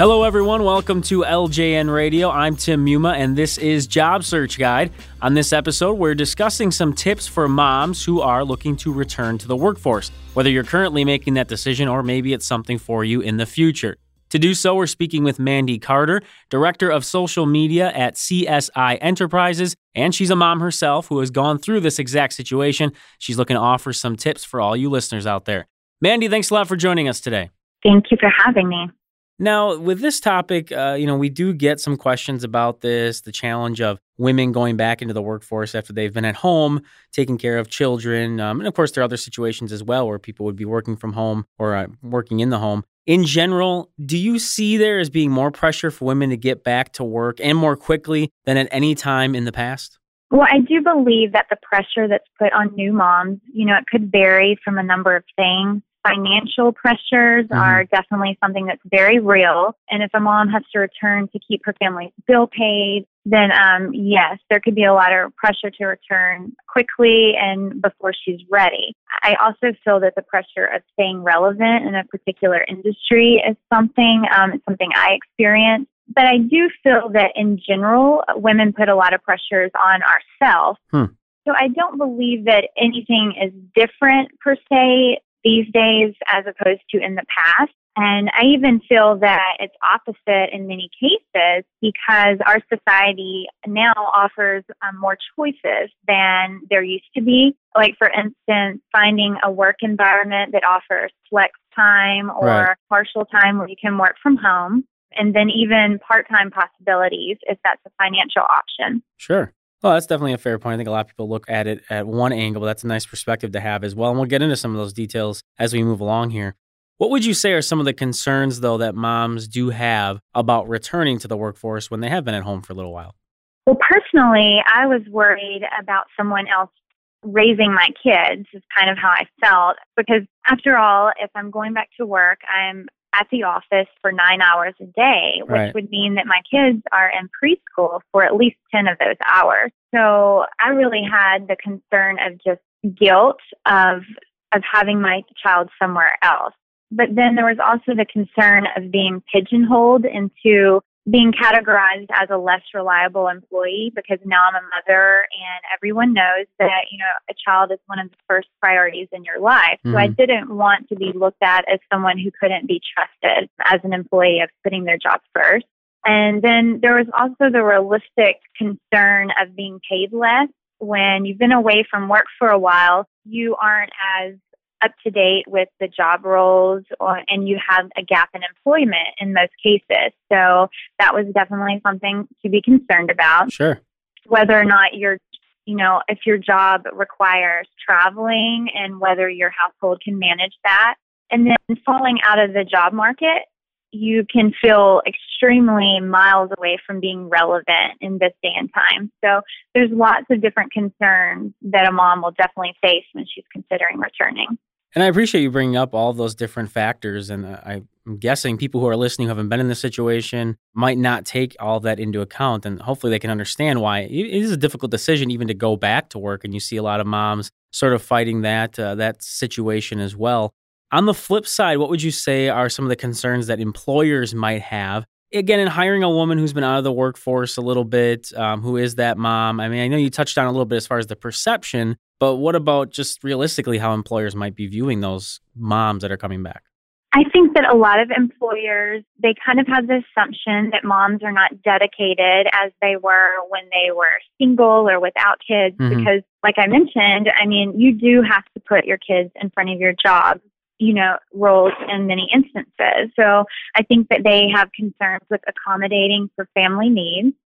Hello, everyone. Welcome to LJN Radio. I'm Tim Muma, and this is Job Search Guide. On this episode, we're discussing some tips for moms who are looking to return to the workforce, whether you're currently making that decision or maybe it's something for you in the future. To do so, we're speaking with Mandy Carter, Director of Social Media at CSI Enterprises, and she's a mom herself who has gone through this exact situation. She's looking to offer some tips for all you listeners out there. Mandy, thanks a lot for joining us today. Thank you for having me. Now, with this topic, uh, you know, we do get some questions about this the challenge of women going back into the workforce after they've been at home taking care of children. Um, and of course, there are other situations as well where people would be working from home or uh, working in the home. In general, do you see there as being more pressure for women to get back to work and more quickly than at any time in the past? Well, I do believe that the pressure that's put on new moms, you know, it could vary from a number of things financial pressures mm-hmm. are definitely something that's very real. And if a mom has to return to keep her family's bill paid, then um, yes, there could be a lot of pressure to return quickly and before she's ready. I also feel that the pressure of staying relevant in a particular industry is something, um, it's something I experience. But I do feel that in general, women put a lot of pressures on ourselves. Hmm. So I don't believe that anything is different per se these days as opposed to in the past. And I even feel that it's opposite in many cases because our society now offers um, more choices than there used to be. Like, for instance, finding a work environment that offers flex time or right. partial time where you can work from home. And then even part time possibilities if that's a financial option. Sure. Well, that's definitely a fair point. I think a lot of people look at it at one angle, but that's a nice perspective to have as well. And we'll get into some of those details as we move along here. What would you say are some of the concerns, though, that moms do have about returning to the workforce when they have been at home for a little while? Well, personally, I was worried about someone else raising my kids, is kind of how I felt. Because after all, if I'm going back to work, I'm at the office for nine hours a day, which right. would mean that my kids are in preschool for at least 10 of those hours. So I really had the concern of just guilt of, of having my child somewhere else. But then there was also the concern of being pigeonholed into being categorized as a less reliable employee because now I'm a mother and everyone knows that, you know, a child is one of the first priorities in your life. Mm-hmm. So I mm-hmm. didn't want to be looked at as someone who couldn't be trusted as an employee of putting their job first. And then there was also the realistic concern of being paid less when you've been away from work for a while. You aren't as up to date with the job roles or, and you have a gap in employment in most cases. So that was definitely something to be concerned about. Sure. Whether or not you're, you know, if your job requires traveling and whether your household can manage that. And then falling out of the job market, you can feel extremely miles away from being relevant in this day and time. So there's lots of different concerns that a mom will definitely face when she's considering returning. And I appreciate you bringing up all those different factors. And uh, I'm guessing people who are listening who haven't been in this situation might not take all that into account. And hopefully they can understand why it is a difficult decision even to go back to work. And you see a lot of moms sort of fighting that uh, that situation as well. On the flip side, what would you say are some of the concerns that employers might have? Again, in hiring a woman who's been out of the workforce a little bit, um, who is that mom? I mean, I know you touched on a little bit as far as the perception, but what about just realistically how employers might be viewing those moms that are coming back? I think that a lot of employers, they kind of have the assumption that moms are not dedicated as they were when they were single or without kids. Mm-hmm. Because, like I mentioned, I mean, you do have to put your kids in front of your job, you know, roles in many instances. So I think that they have concerns with accommodating for family needs.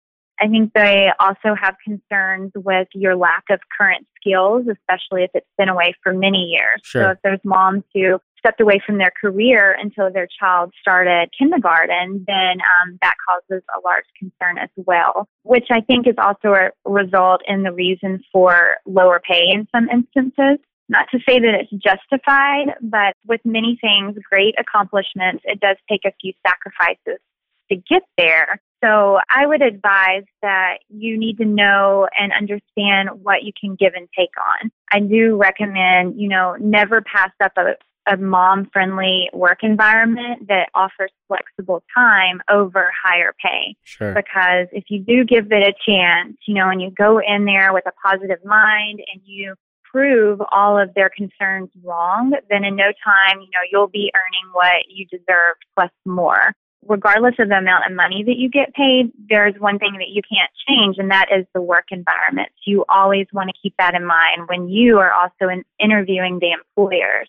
I think they also have concerns with your lack of current skills, especially if it's been away for many years. Sure. So if there's moms who stepped away from their career until their child started kindergarten, then um, that causes a large concern as well, which I think is also a result in the reason for lower pay in some instances. Not to say that it's justified, but with many things, great accomplishments, it does take a few sacrifices to get there. So I would advise that you need to know and understand what you can give and take on. I do recommend, you know, never pass up a a mom friendly work environment that offers flexible time over higher pay. Sure. Because if you do give it a chance, you know, and you go in there with a positive mind and you prove all of their concerns wrong, then in no time, you know, you'll be earning what you deserve plus more. Regardless of the amount of money that you get paid, there's one thing that you can't change, and that is the work environment. So you always want to keep that in mind when you are also in interviewing the employers.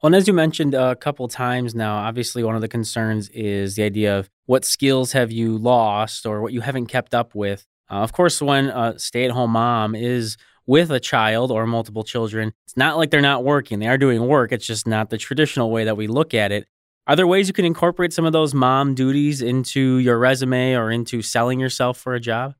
Well, and as you mentioned a couple times now, obviously one of the concerns is the idea of what skills have you lost or what you haven't kept up with. Uh, of course, when a stay at home mom is with a child or multiple children, it's not like they're not working. They are doing work. It's just not the traditional way that we look at it. Are there ways you can incorporate some of those mom duties into your resume or into selling yourself for a job?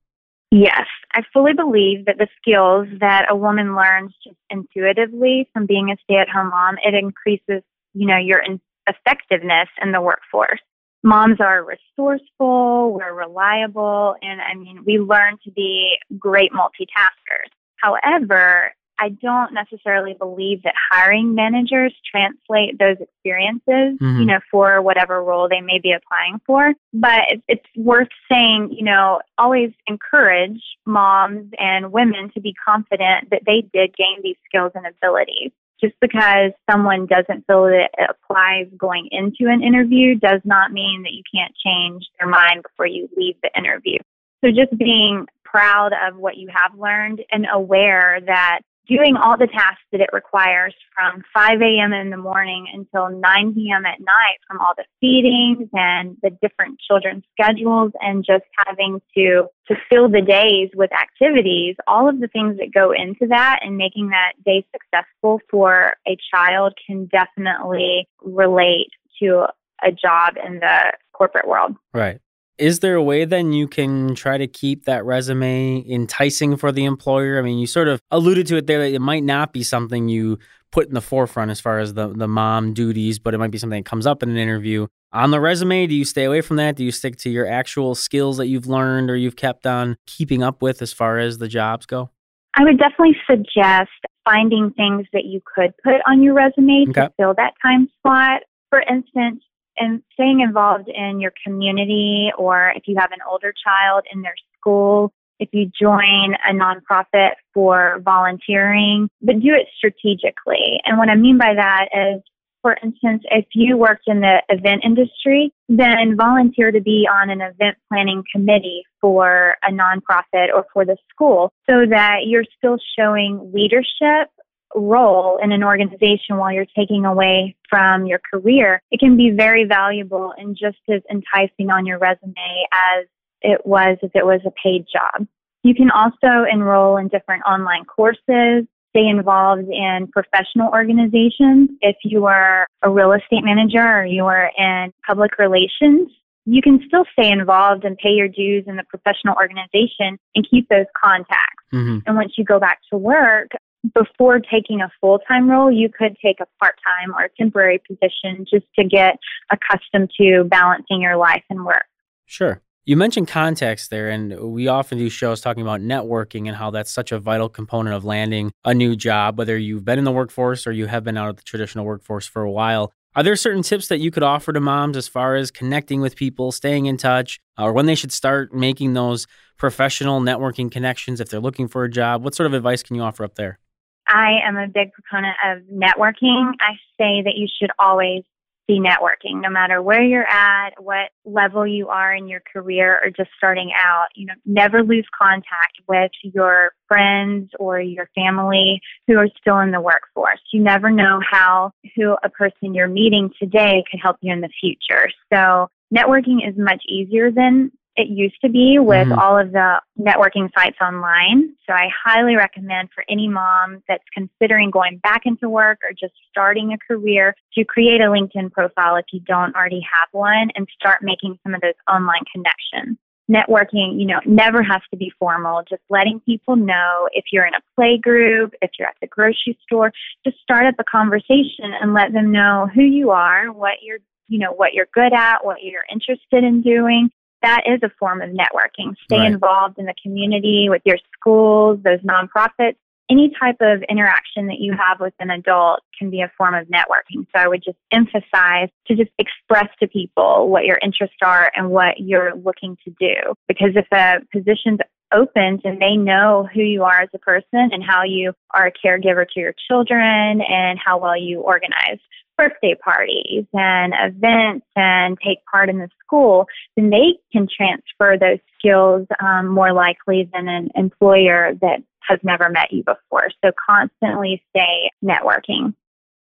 Yes, I fully believe that the skills that a woman learns just intuitively from being a stay-at-home mom, it increases, you know, your effectiveness in the workforce. Moms are resourceful, we're reliable, and I mean, we learn to be great multitaskers. However, I don't necessarily believe that hiring managers translate those experiences, mm-hmm. you know, for whatever role they may be applying for. But it's worth saying, you know, always encourage moms and women to be confident that they did gain these skills and abilities. Just because someone doesn't feel that it applies going into an interview does not mean that you can't change their mind before you leave the interview. So just being proud of what you have learned and aware that doing all the tasks that it requires from 5 a.m. in the morning until 9 p.m. at night from all the feedings and the different children's schedules and just having to to fill the days with activities all of the things that go into that and making that day successful for a child can definitely relate to a job in the corporate world right is there a way then you can try to keep that resume enticing for the employer? I mean, you sort of alluded to it there that it might not be something you put in the forefront as far as the, the mom duties, but it might be something that comes up in an interview. On the resume, do you stay away from that? Do you stick to your actual skills that you've learned or you've kept on keeping up with as far as the jobs go? I would definitely suggest finding things that you could put on your resume okay. to fill that time slot. For instance, and staying involved in your community or if you have an older child in their school, if you join a nonprofit for volunteering, but do it strategically. And what I mean by that is, for instance, if you worked in the event industry, then volunteer to be on an event planning committee for a nonprofit or for the school so that you're still showing leadership role in an organization while you're taking away from your career, it can be very valuable and just as enticing on your resume as it was if it was a paid job. You can also enroll in different online courses, stay involved in professional organizations. If you are a real estate manager or you are in public relations, you can still stay involved and pay your dues in the professional organization and keep those contacts. Mm-hmm. And once you go back to work, before taking a full time role, you could take a part time or temporary position just to get accustomed to balancing your life and work. Sure. You mentioned context there, and we often do shows talking about networking and how that's such a vital component of landing a new job, whether you've been in the workforce or you have been out of the traditional workforce for a while. Are there certain tips that you could offer to moms as far as connecting with people, staying in touch, or when they should start making those professional networking connections if they're looking for a job? What sort of advice can you offer up there? I am a big proponent of networking. I say that you should always be networking, no matter where you're at, what level you are in your career, or just starting out. You know, never lose contact with your friends or your family who are still in the workforce. You never know how who a person you're meeting today could help you in the future. So networking is much easier than it used to be with mm-hmm. all of the networking sites online. So I highly recommend for any mom that's considering going back into work or just starting a career to create a LinkedIn profile if you don't already have one and start making some of those online connections. Networking, you know, never has to be formal. Just letting people know if you're in a play group, if you're at the grocery store, just start up a conversation and let them know who you are, what you're you know what you're good at, what you're interested in doing, that is a form of networking. Stay right. involved in the community with your schools, those nonprofits. any type of interaction that you have with an adult can be a form of networking. So I would just emphasize to just express to people what your interests are and what you're looking to do. Because if a position's opened and they know who you are as a person and how you are a caregiver to your children and how well you organize birthday parties and events and take part in the school, then they can transfer those skills um, more likely than an employer that has never met you before. So constantly stay networking.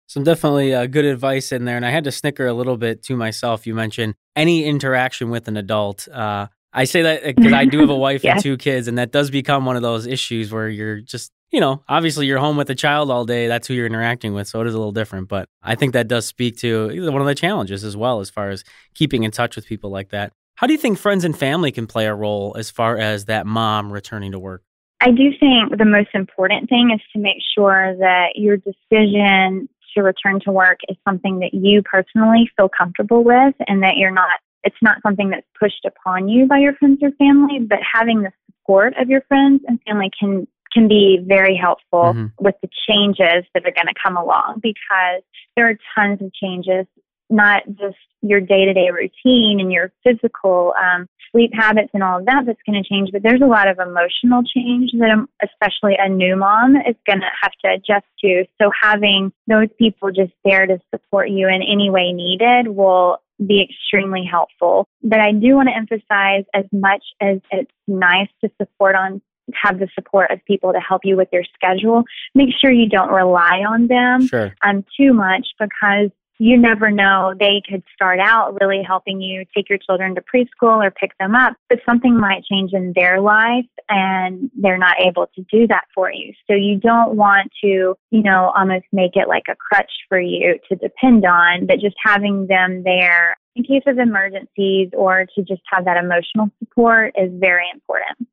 Some definitely uh, good advice in there. And I had to snicker a little bit to myself. You mentioned any interaction with an adult. Uh, I say that because I do have a wife yes. and two kids, and that does become one of those issues where you're just, you know, obviously you're home with a child all day. That's who you're interacting with. So it is a little different. But I think that does speak to one of the challenges as well, as far as keeping in touch with people like that. How do you think friends and family can play a role as far as that mom returning to work? I do think the most important thing is to make sure that your decision to return to work is something that you personally feel comfortable with and that you're not it's not something that's pushed upon you by your friends or family, but having the support of your friends and family can can be very helpful mm-hmm. with the changes that are going to come along because there are tons of changes, not just your day to day routine and your physical um, sleep habits and all of that that's going to change, but there's a lot of emotional change that um, especially a new mom is going to have to adjust to. So having those people just there to support you in any way needed will be extremely helpful. But I do want to emphasize as much as it's nice to support on have the support of people to help you with your schedule, make sure you don't rely on them sure. um, too much because you never know. They could start out really helping you take your children to preschool or pick them up, but something might change in their life and they're not able to do that for you. So you don't want to, you know, almost make it like a crutch for you to depend on, but just having them there in case of emergencies or to just have that emotional support is very important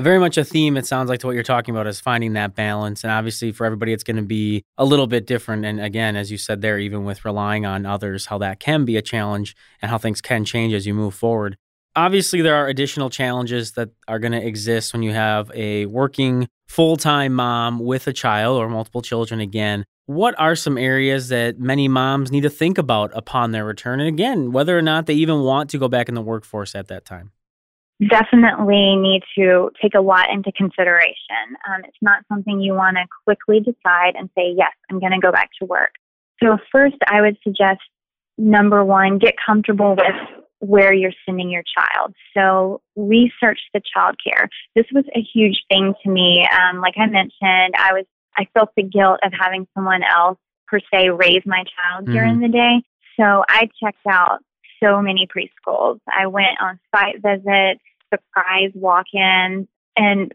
very much a theme it sounds like to what you're talking about is finding that balance. And obviously for everybody it's going to be a little bit different. And again as you said there even with relying on others how that can be a challenge and how things can change as you move forward. Obviously there are additional challenges that are going to exist when you have a working full-time mom with a child or multiple children again. What are some areas that many moms need to think about upon their return? And again whether or not they even want to go back in the workforce at that time definitely need to take a lot into consideration. Um, it's not something you want to quickly decide and say, yes, I'm going to go back to work. So, first, I would suggest number one, get comfortable with where you're sending your child. So, research the child care. This was a huge thing to me. Um, like I mentioned, I was I felt the guilt of having someone else per se raise my child mm-hmm. during the day. So I checked out so many preschools. I went on site visits, surprise walk ins, and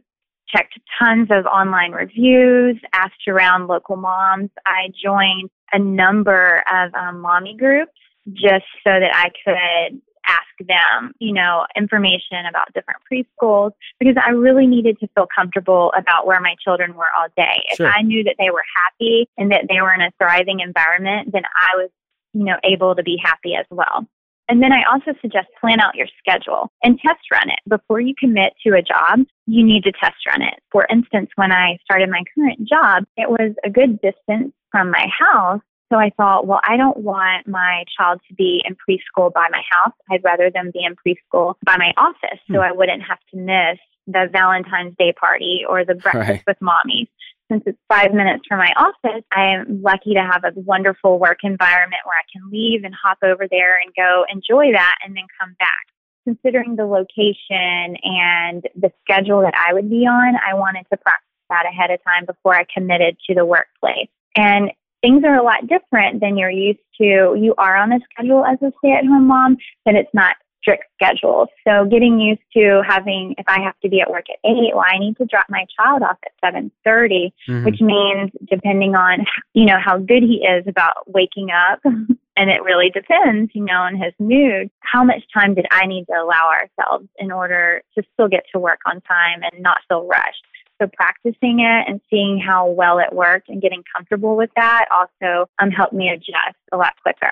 checked tons of online reviews, asked around local moms. I joined a number of um, mommy groups just so that I could ask them, you know, information about different preschools because I really needed to feel comfortable about where my children were all day. Sure. If I knew that they were happy and that they were in a thriving environment, then I was, you know, able to be happy as well. And then I also suggest plan out your schedule and test run it. Before you commit to a job, you need to test run it. For instance, when I started my current job, it was a good distance from my house. So I thought, well, I don't want my child to be in preschool by my house. I'd rather them be in preschool by my office so hmm. I wouldn't have to miss the Valentine's Day party or the breakfast right. with mommy since it's five minutes from my office, I am lucky to have a wonderful work environment where I can leave and hop over there and go enjoy that and then come back. Considering the location and the schedule that I would be on, I wanted to practice that ahead of time before I committed to the workplace. And things are a lot different than you're used to. You are on a schedule as a stay at home mom, but it's not strict schedule. So getting used to having, if I have to be at work at eight, well, I need to drop my child off at seven thirty, mm mm-hmm. which means depending on, you know, how good he is about waking up, and it really depends, you know, on his mood, how much time did I need to allow ourselves in order to still get to work on time and not feel rushed? So practicing it and seeing how well it worked and getting comfortable with that also um, helped me adjust a lot quicker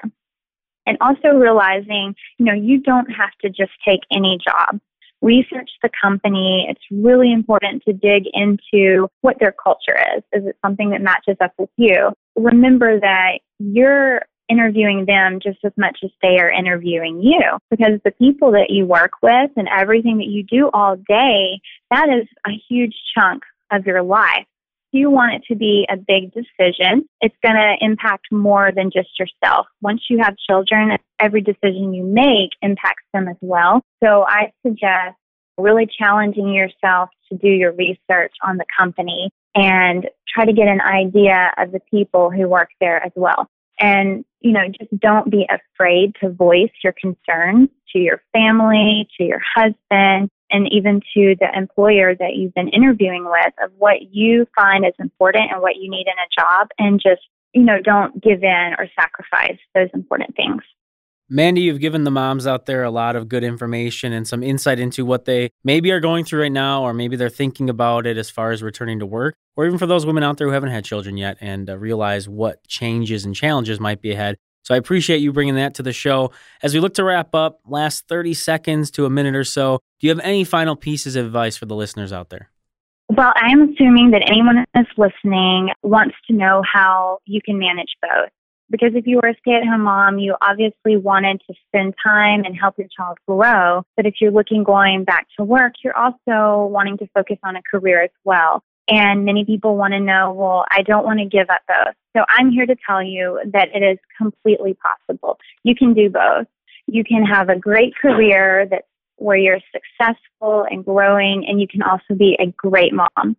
and also realizing, you know, you don't have to just take any job. research the company. It's really important to dig into what their culture is. Is it something that matches up with you? Remember that you're interviewing them just as much as they are interviewing you because the people that you work with and everything that you do all day, that is a huge chunk of your life. You want it to be a big decision. It's going to impact more than just yourself. Once you have children, every decision you make impacts them as well. So I suggest really challenging yourself to do your research on the company and try to get an idea of the people who work there as well. And, you know, just don't be afraid to voice your concerns to your family, to your husband, and even to the employer that you've been interviewing with of what you find is important and what you need in a job and just, you know, don't give in or sacrifice those important things. Mandy, you've given the moms out there a lot of good information and some insight into what they maybe are going through right now, or maybe they're thinking about it as far as returning to work, or even for those women out there who haven't had children yet and uh, realize what changes and challenges might be ahead. So I appreciate you bringing that to the show. As we look to wrap up, last 30 seconds to a minute or so, do you have any final pieces of advice for the listeners out there? Well, I'm assuming that anyone that's listening wants to know how you can manage both. Because if you were a stay at home mom, you obviously wanted to spend time and help your child grow. But if you're looking going back to work, you're also wanting to focus on a career as well. And many people want to know, well, I don't want to give up both. So I'm here to tell you that it is completely possible. You can do both. You can have a great career that's where you're successful and growing, and you can also be a great mom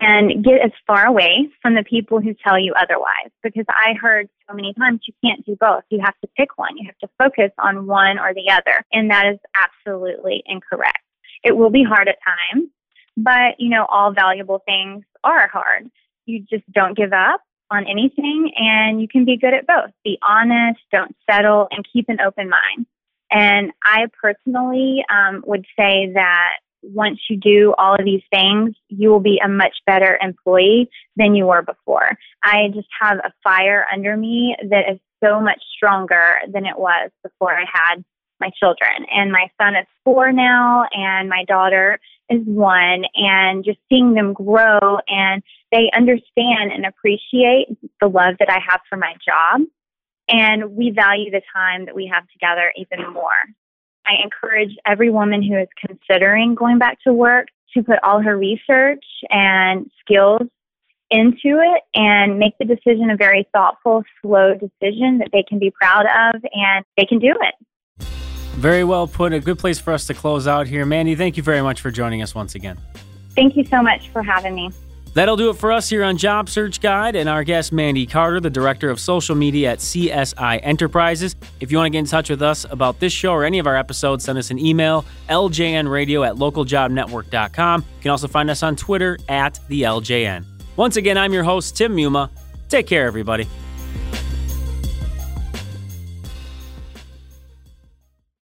and get as far away from the people who tell you otherwise. Because I heard so many times you can't do both. You have to pick one. You have to focus on one or the other. And that is absolutely incorrect. It will be hard at times, but you know, all valuable things are hard. You just don't give up on anything and you can be good at both. Be honest, don't settle, and keep an open mind. And I personally um, would say that once you do all of these things, you will be a much better employee than you were before. I just have a fire under me that is so much stronger than it was before I had my children. And my son is four now, and my daughter is one. And just seeing them grow and they understand and appreciate the love that I have for my job. And we value the time that we have together even more. I encourage every woman who is considering going back to work to put all her research and skills into it and make the decision a very thoughtful, slow decision that they can be proud of and they can do it. Very well put. A good place for us to close out here. Mandy, thank you very much for joining us once again. Thank you so much for having me. That'll do it for us here on Job Search Guide and our guest, Mandy Carter, the Director of Social Media at CSI Enterprises. If you want to get in touch with us about this show or any of our episodes, send us an email, ljnradio at localjobnetwork.com. You can also find us on Twitter at the LJN. Once again, I'm your host, Tim Muma. Take care, everybody.